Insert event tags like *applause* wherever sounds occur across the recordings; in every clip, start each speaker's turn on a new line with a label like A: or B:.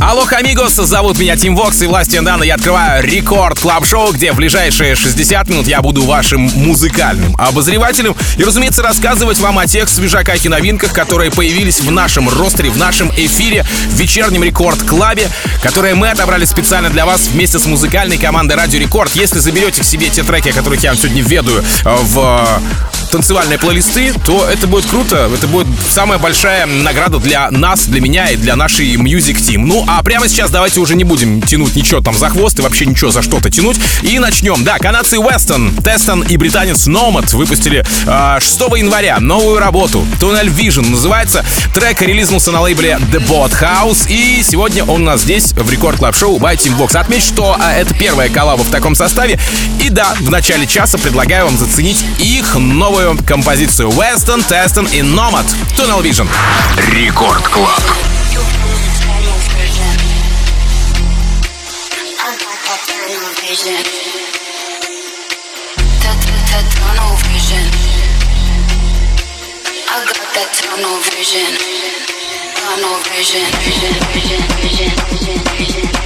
A: Алло, амигос, зовут меня Tim Vox и Властен Дана. Я открываю Record Club Show где в ближайшие 60 минут я буду вашим музыкальным обозревателем и, разумеется, рассказывать вам о тех свежаках и новинках, которые появились в нашем ростере, в нашем эфире, в вечернем Record Club е, которые мы отобрали специально для вас вместе с музыкальной командой Радио Рекорд. Если заберете к себе те треки, о которых я вам сегодня ведаю э, в танцевальные плейлисты, то это будет круто. Это будет самая большая награда для нас, для меня и для нашей Music Team. Ну, а прямо сейчас давайте уже не будем тянуть ничего там за хвост и вообще ничего за что-то тянуть. И начнем. Да, канадцы Weston, Тестон и британец Nomad выпустили э, 6 января новую работу. Tunnel Vision называется. Трек релизнулся на лейбле The Bot House. И сегодня он у нас здесь в Record Club Show by Tim Vox. Отмечу, что э, это первая коллаба в таком составе. И да, в начале часа предлагаю вам заценить их новую новую композицию Weston, Teston и Nomad Tunnel Vision.
B: Record Club.
C: Tunnel vision. I got that tunnel vision. Tunnel vision. Vision. Vision. Vision.
A: Vision. Vision.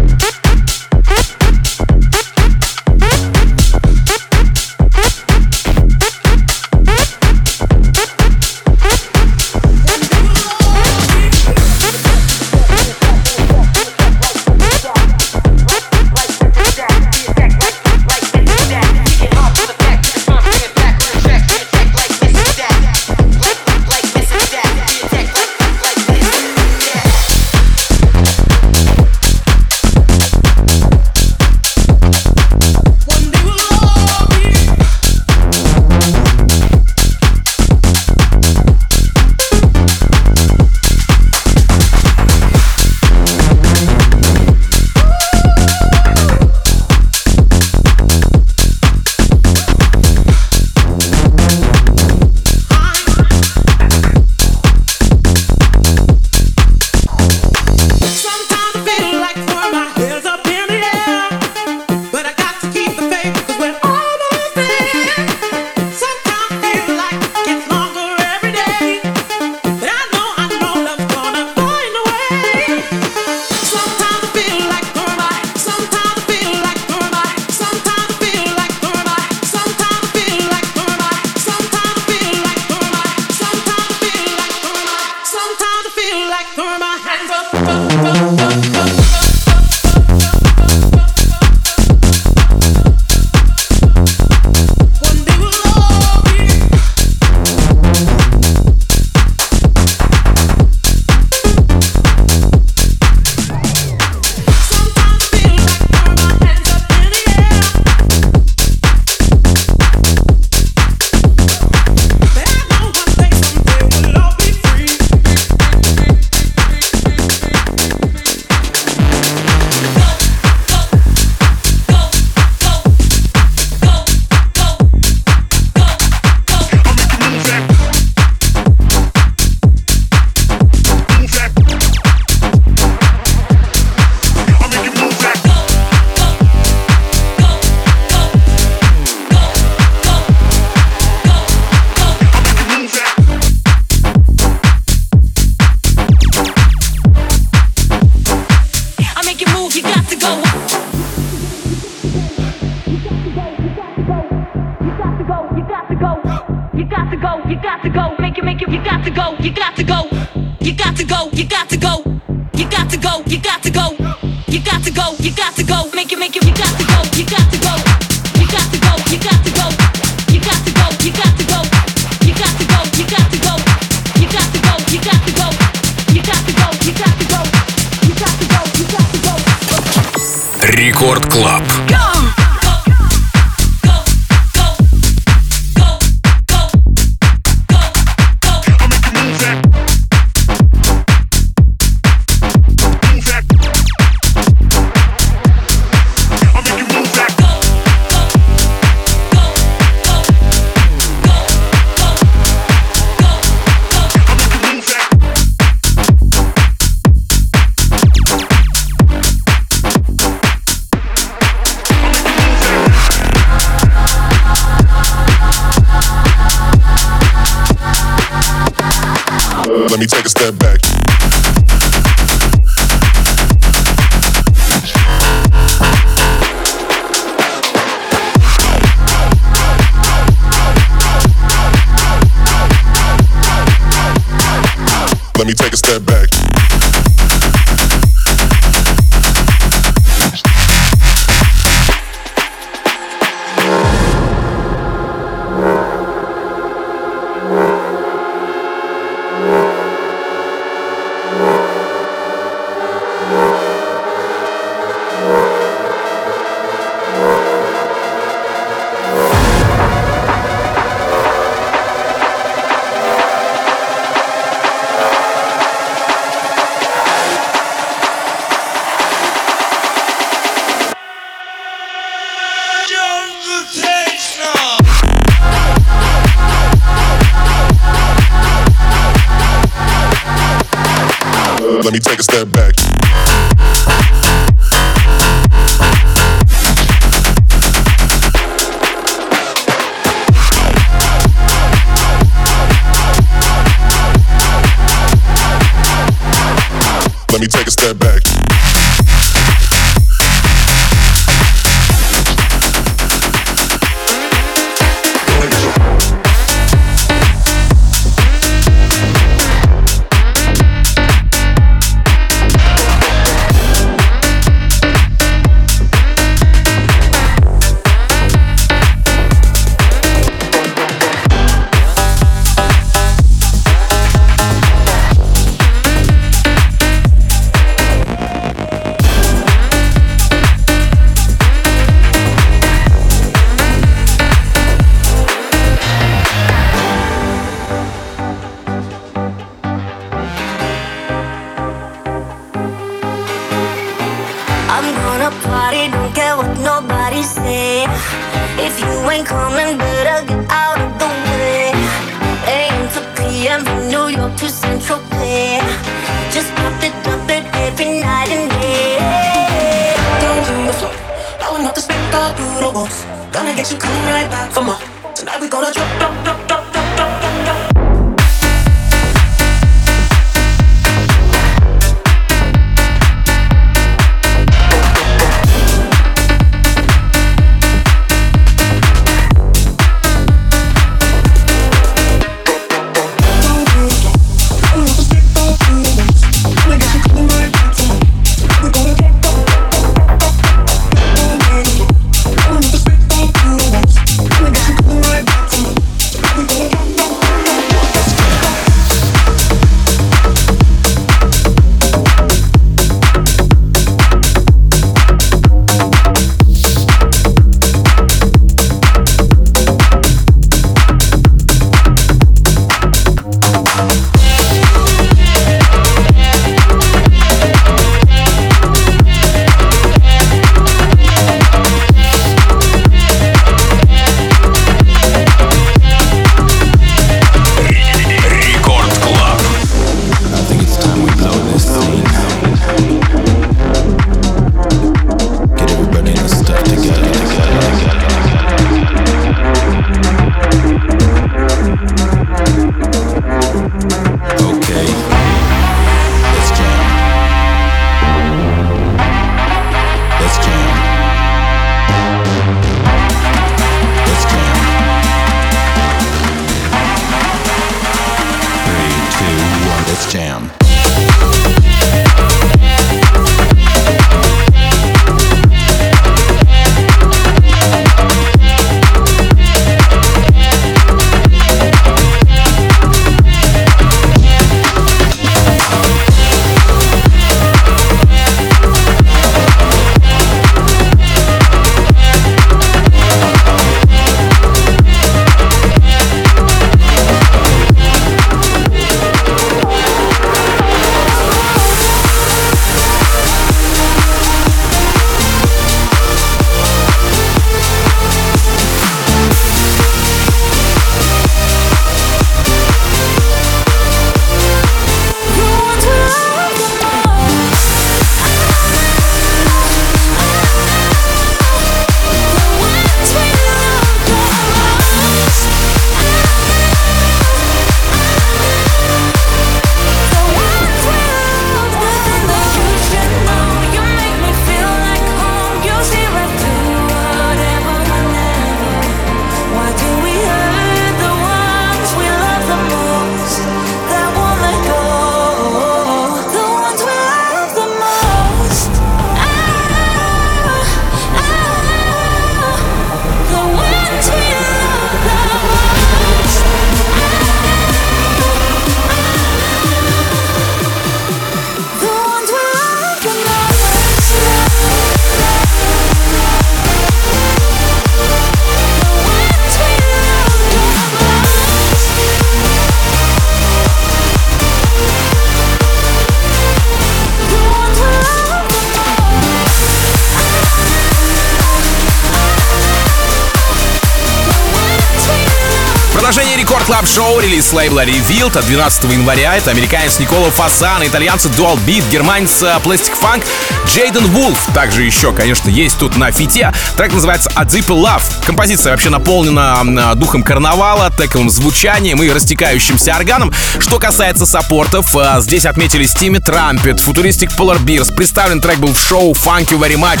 A: Шоу, релиз лейбла Revealed от 12 января. Это американец Никола Фасан, итальянцы Dual Beat, германец э, Plastic Funk, Джейден Вулф. Также еще, конечно, есть тут на фите. Трек называется Deep Love. Композиция вообще наполнена духом карнавала, тековым звучанием и растекающимся органом. Что касается саппортов, э, здесь отметили Стими Трампет, Futuristic Polar Bears. Представлен трек был в шоу Funk You Very Much.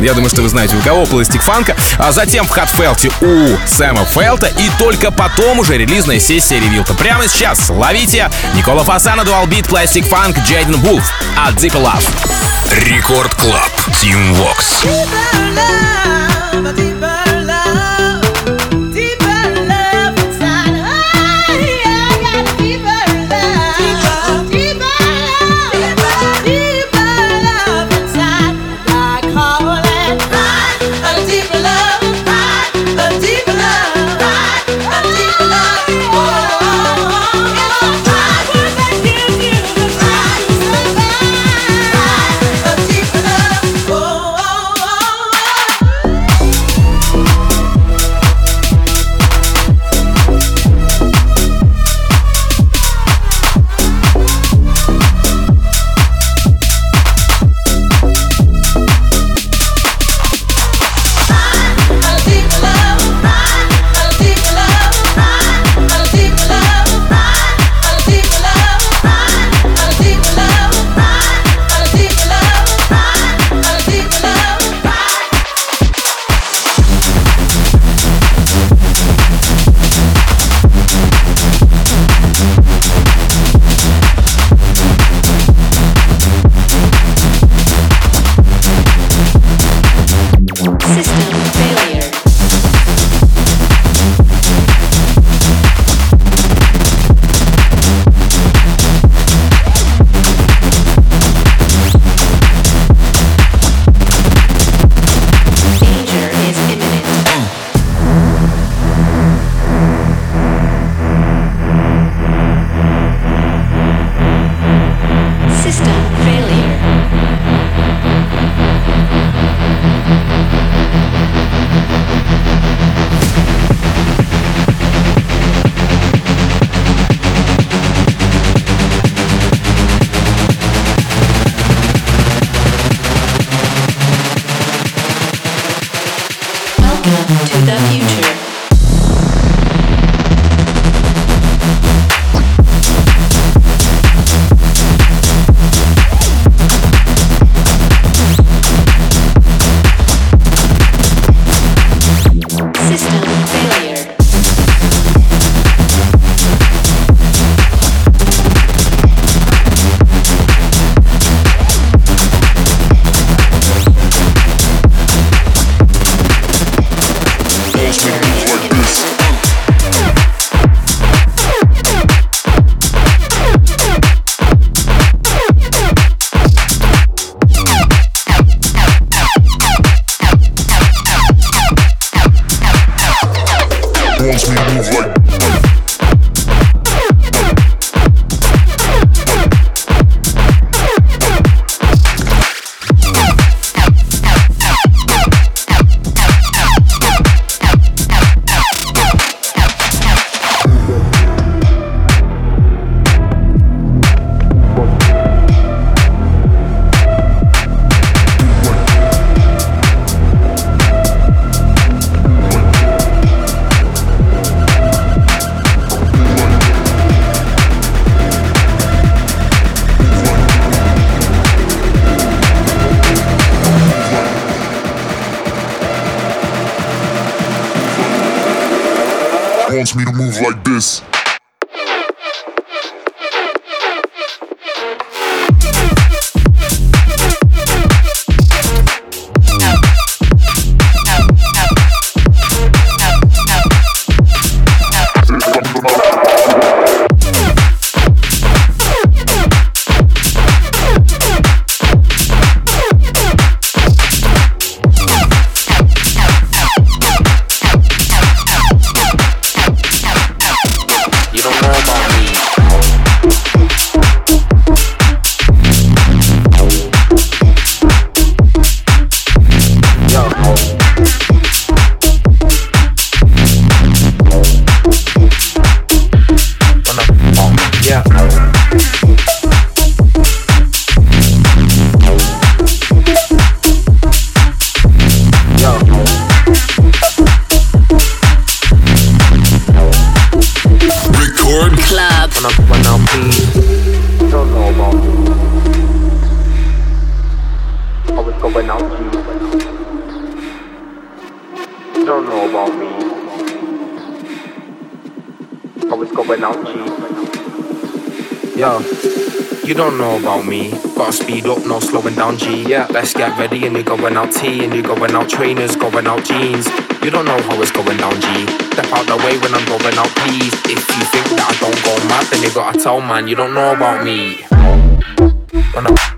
A: Я думаю, что вы знаете, у кого Plastic Funk. А затем в Хатфелте у Сэма Фелта. И только потом уже релизная сессия ревилта. Прямо сейчас ловите Никола Фасана, Beat, Plastic Funk, Джейден Вулф от Deep Love.
B: Рекорд Клаб. Team Vox.
D: don't speed up, no slowing down G. Yeah, let's get ready and you're going out T and you're going out trainers, going out jeans. You don't know how it's going down G. Step out the way when I'm going out, please. If you think that I don't go mad, then you gotta tell man you don't know about me. When I,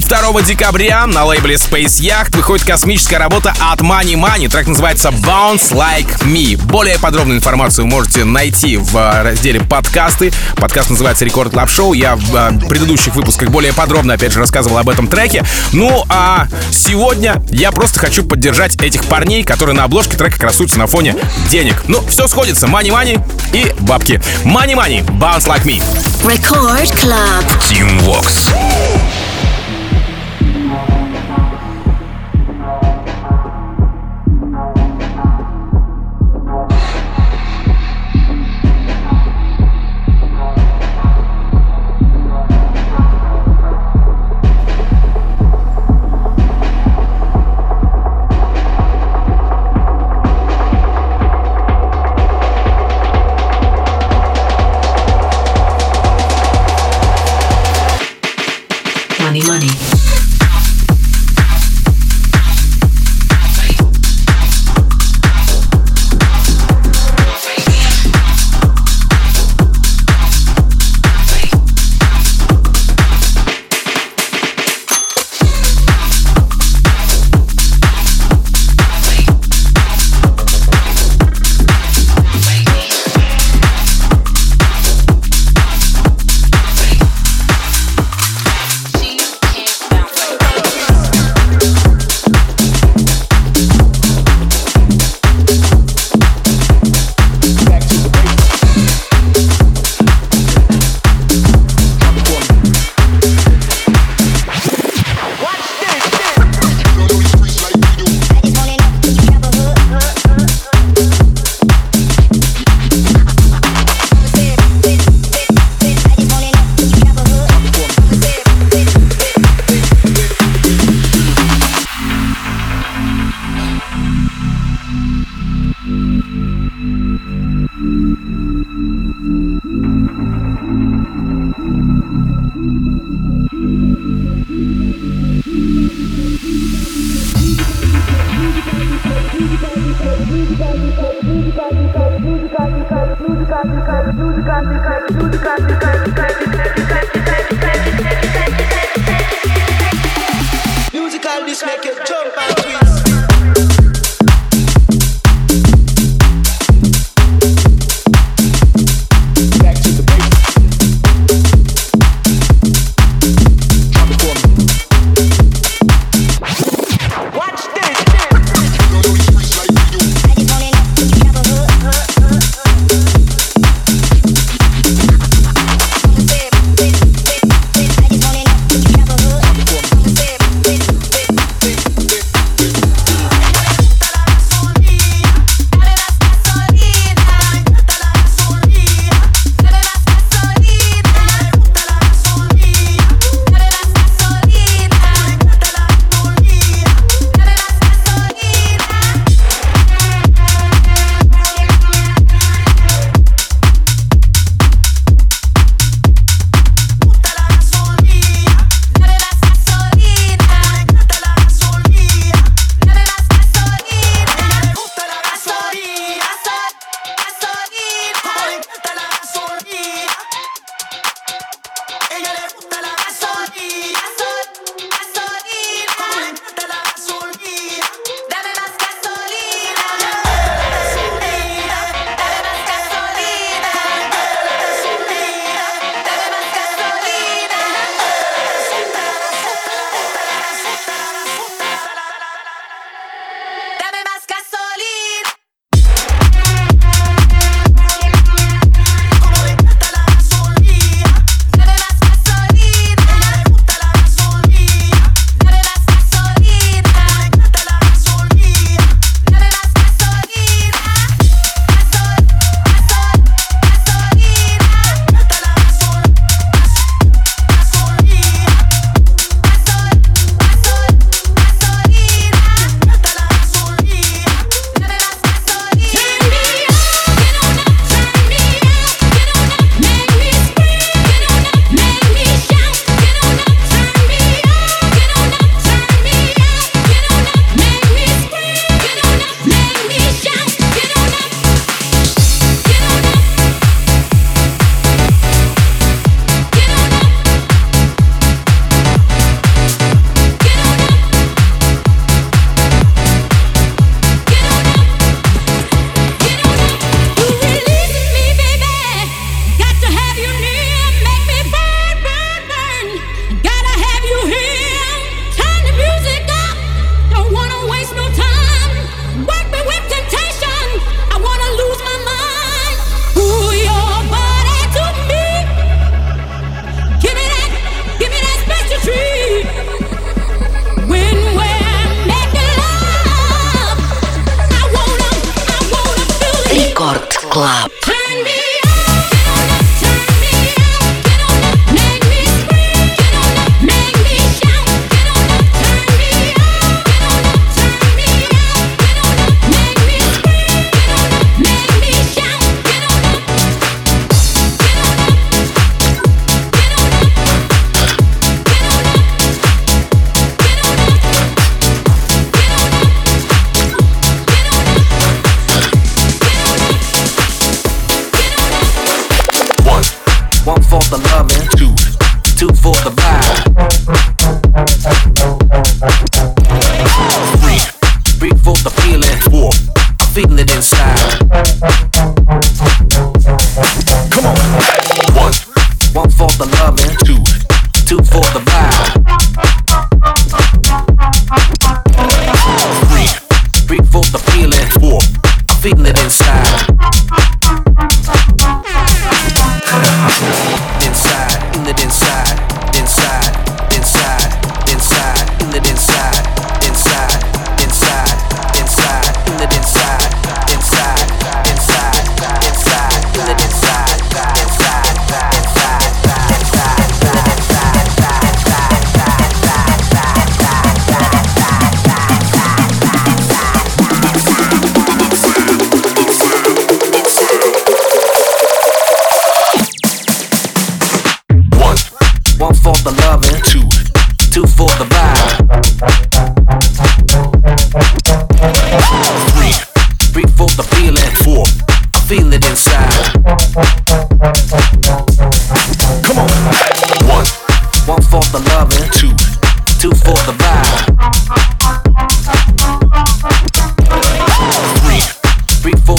A: 22 декабря на лейбле Space Yacht выходит космическая работа от Money Money. Трек называется Bounce Like Me. Более подробную информацию можете найти в э, разделе подкасты. Подкаст называется Record Club Show. Я в э, предыдущих выпусках более подробно, опять же, рассказывал об этом треке. Ну, а сегодня я просто хочу поддержать этих парней, которые на обложке трека красуются на фоне денег. Ну, все сходится. Money Money и бабки. Money Money, Bounce Like Me.
E: Record Club.
B: Team Vox.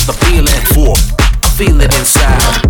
B: I feel it. I feel it inside.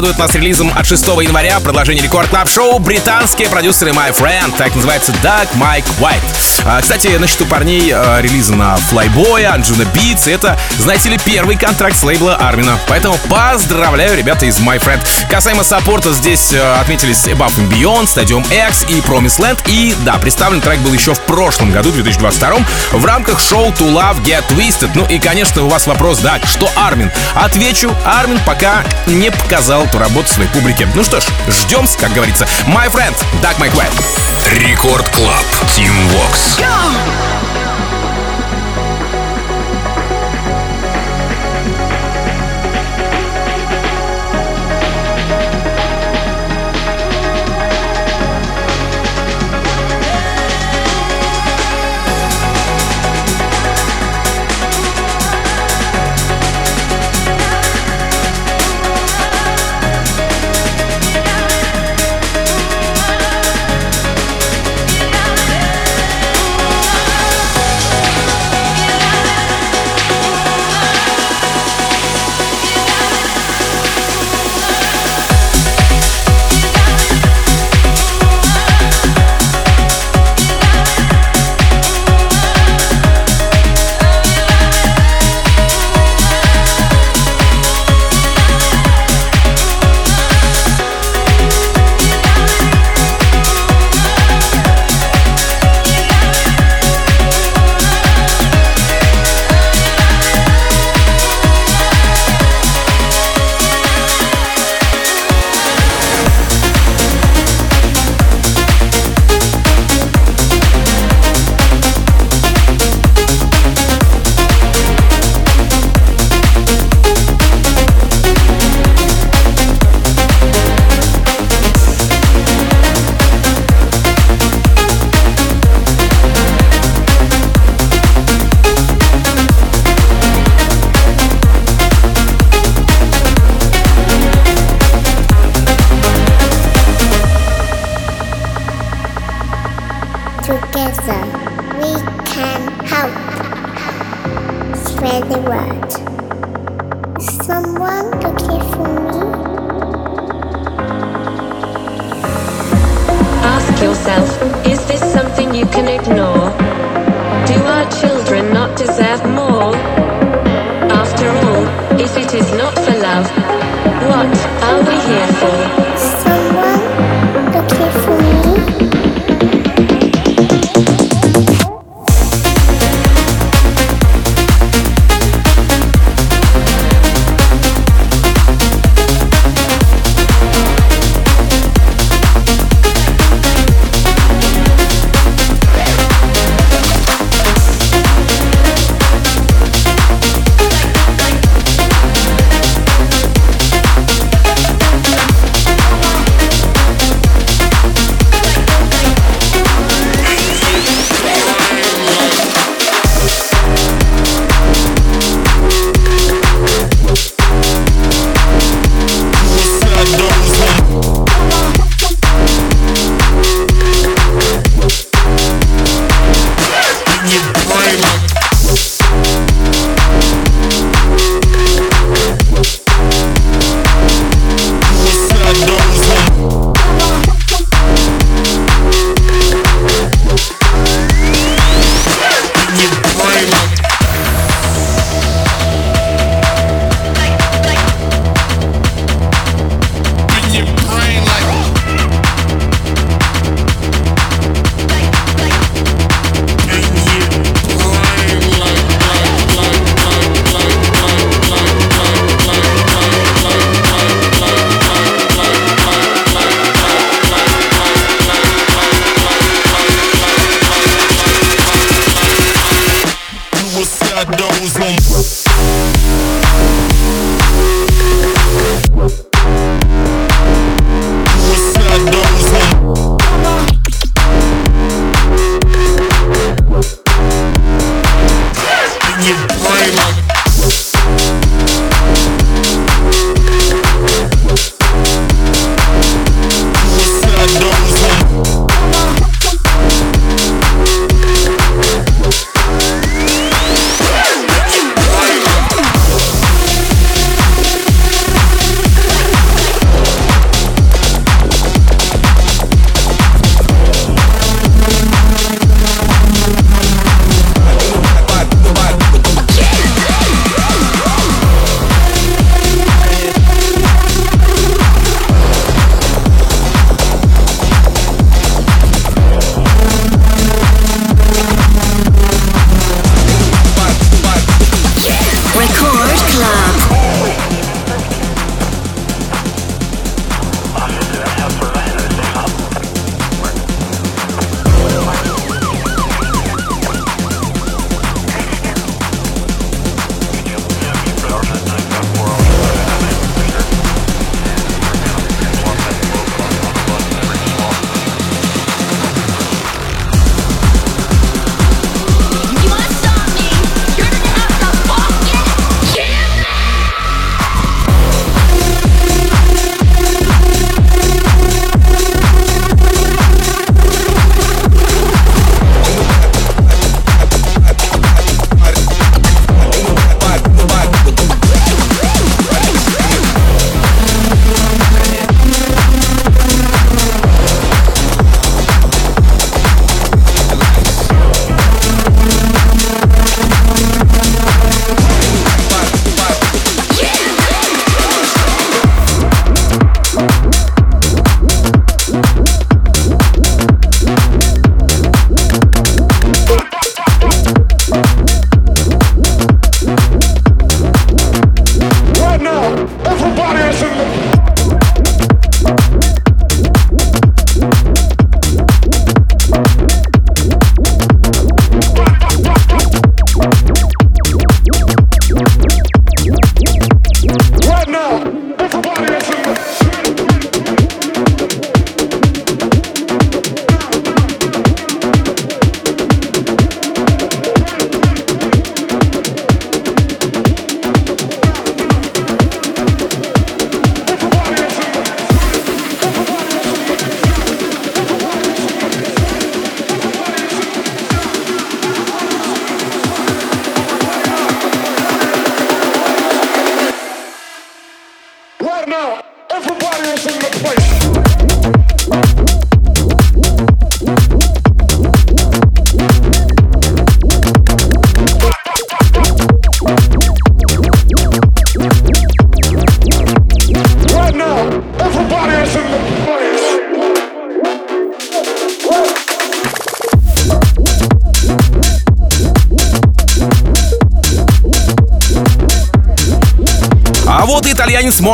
A: Армада радует нас релизом от 6 января. Продолжение рекорд клаб шоу британские продюсеры My Friend. Так называется Doug Mike White. А, кстати, на счету парней а, релизы на Flyboy, Anjuna Beats. Это, знаете ли, первый контракт с лейбла Армина. Поэтому поздравляю, ребята из My Friend. Касаемо саппорта, здесь а, отметились Above and Beyond, Stadium X и Promise Land. И да, представлен трек был еще в прошлом году, 2022, в рамках шоу To Love Get Twisted. Ну и, конечно, у вас вопрос, да, что Армин? Отвечу, Армин пока не показал эту работу своей публике. Ну что ж, ждем, как говорится. My Friend, Doug White.
F: Рекорд Клаб. Team Vox.
A: Итальянец
G: someone to for me?
F: Ask yourself, is this something you can ignore? Do our children not deserve more? After all, if it is not for love, what are we here for?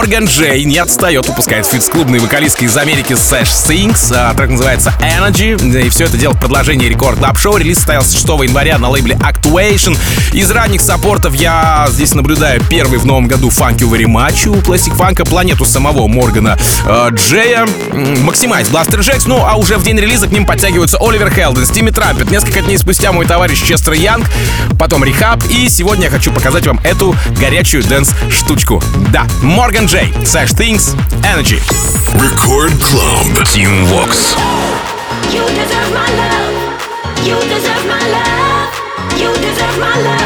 A: Морган Джей не отстает, выпускает фит с клубной из Америки Sash Sings. А, трек называется Energy. И все это дело в продолжении рекорд шоу Релиз состоялся 6 января на лейбле Actuation. Из ранних саппортов я здесь наблюдаю первый в новом году Funk You у Classic Funk, планету самого Моргана э, Джея, Максимайз Бластер Джекс, ну а уже в день релиза к ним подтягиваются Оливер Хелден, Стими Трампет, несколько дней спустя мой товарищ Честер Янг, потом Рехаб, и сегодня я хочу показать вам эту горячую дэнс-штучку. Да, Морган Джей, Sash Things, Energy.
B: Record Club. Team Vox.
H: You deserve my love. You deserve my love. You deserve my love.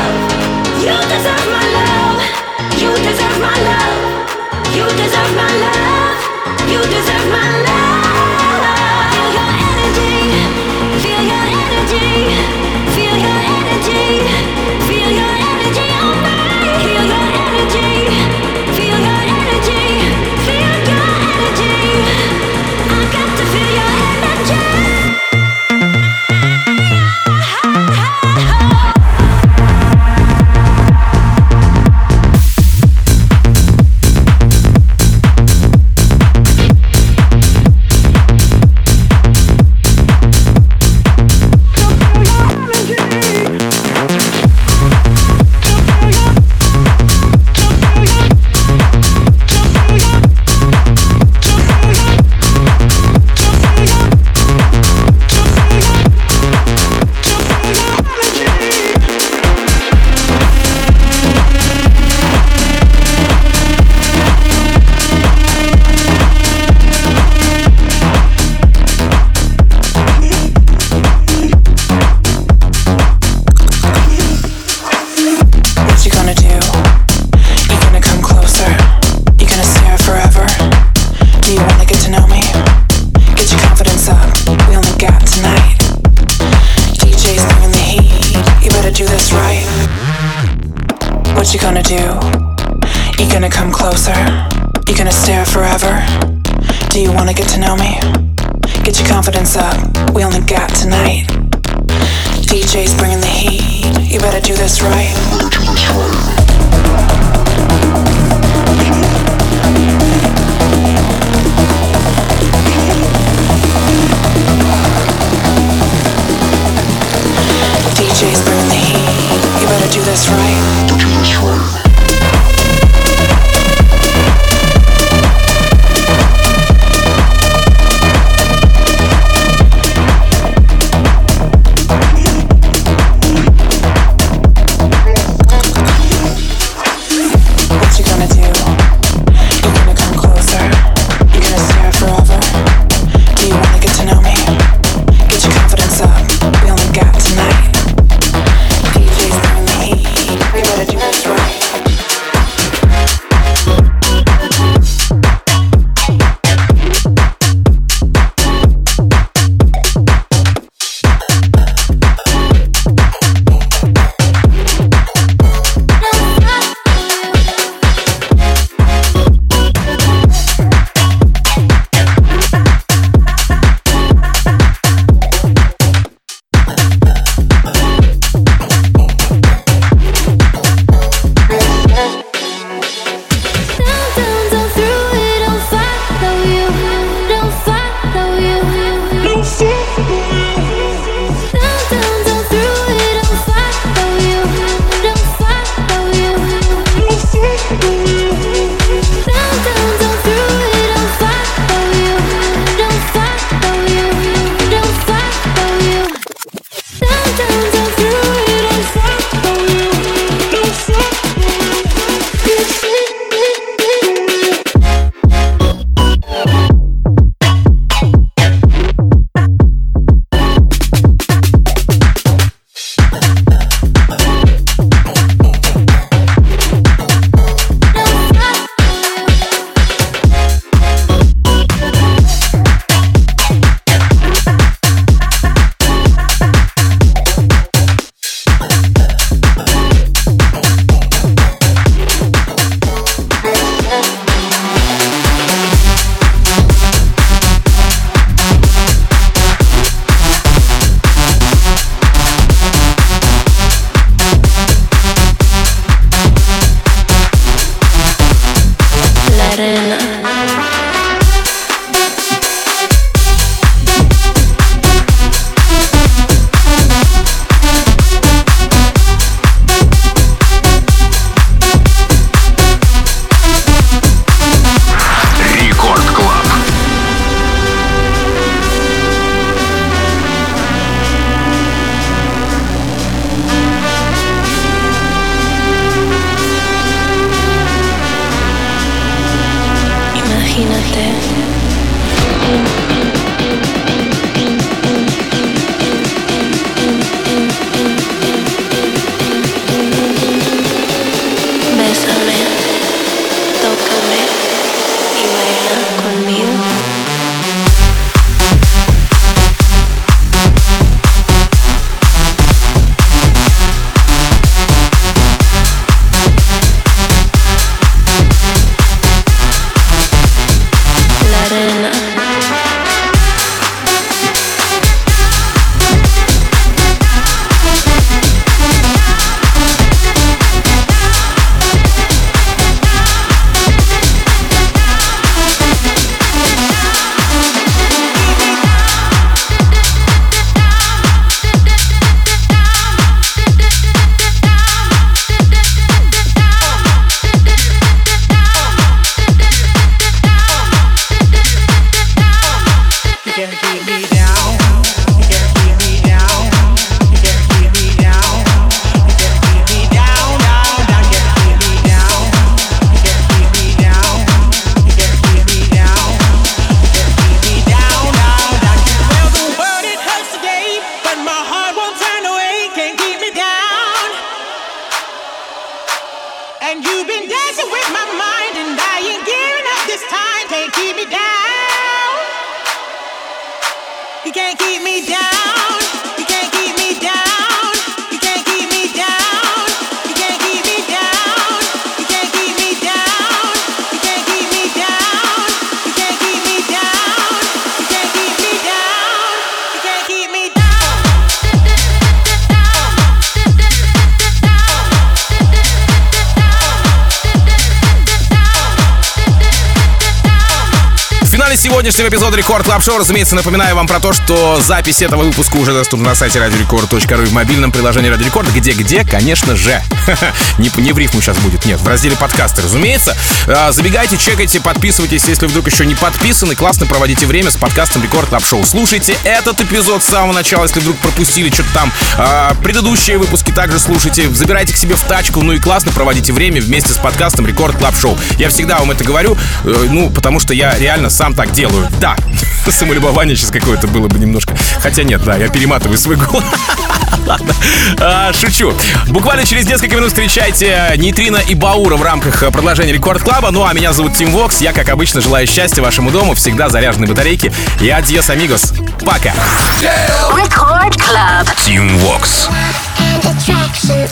H: You
I: wanna get to know me? Get your confidence up. We only got tonight. DJ's bringing the heat. You better do this right.
A: Сегодняшнего эпизода Record Club Show. Разумеется, напоминаю вам про то, что запись этого выпуска уже доступна на сайте radiorecord.ru в мобильном приложении Радио Рекорд. Где-где, конечно же. *laughs* не, не в рифму сейчас будет, нет, в разделе подкасты, разумеется. А, забегайте, чекайте, подписывайтесь, если вдруг еще не подписаны. Классно проводите время с подкастом Record Club Show. Слушайте этот эпизод с самого начала, если вдруг пропустили что-то там. А, предыдущие выпуски также слушайте. Забирайте к себе в тачку, ну и классно проводите время вместе с подкастом Record Club Show. Я всегда вам это говорю, э, ну, потому что я реально сам так делаю такое, да, *laughs* самолюбование сейчас какое-то было бы немножко. Хотя нет, да, я перематываю свой голос. *laughs* Ладно, а, шучу. Буквально через несколько минут встречайте Нейтрино и Баура в рамках продолжения Record Club а. Ну а меня зовут Тим Вокс. Я, как обычно, желаю счастья вашему дому, всегда заряженные батарейки. И adiós, amigos. Пока.
E: Record Club.
B: Тим Вокс. Attraction,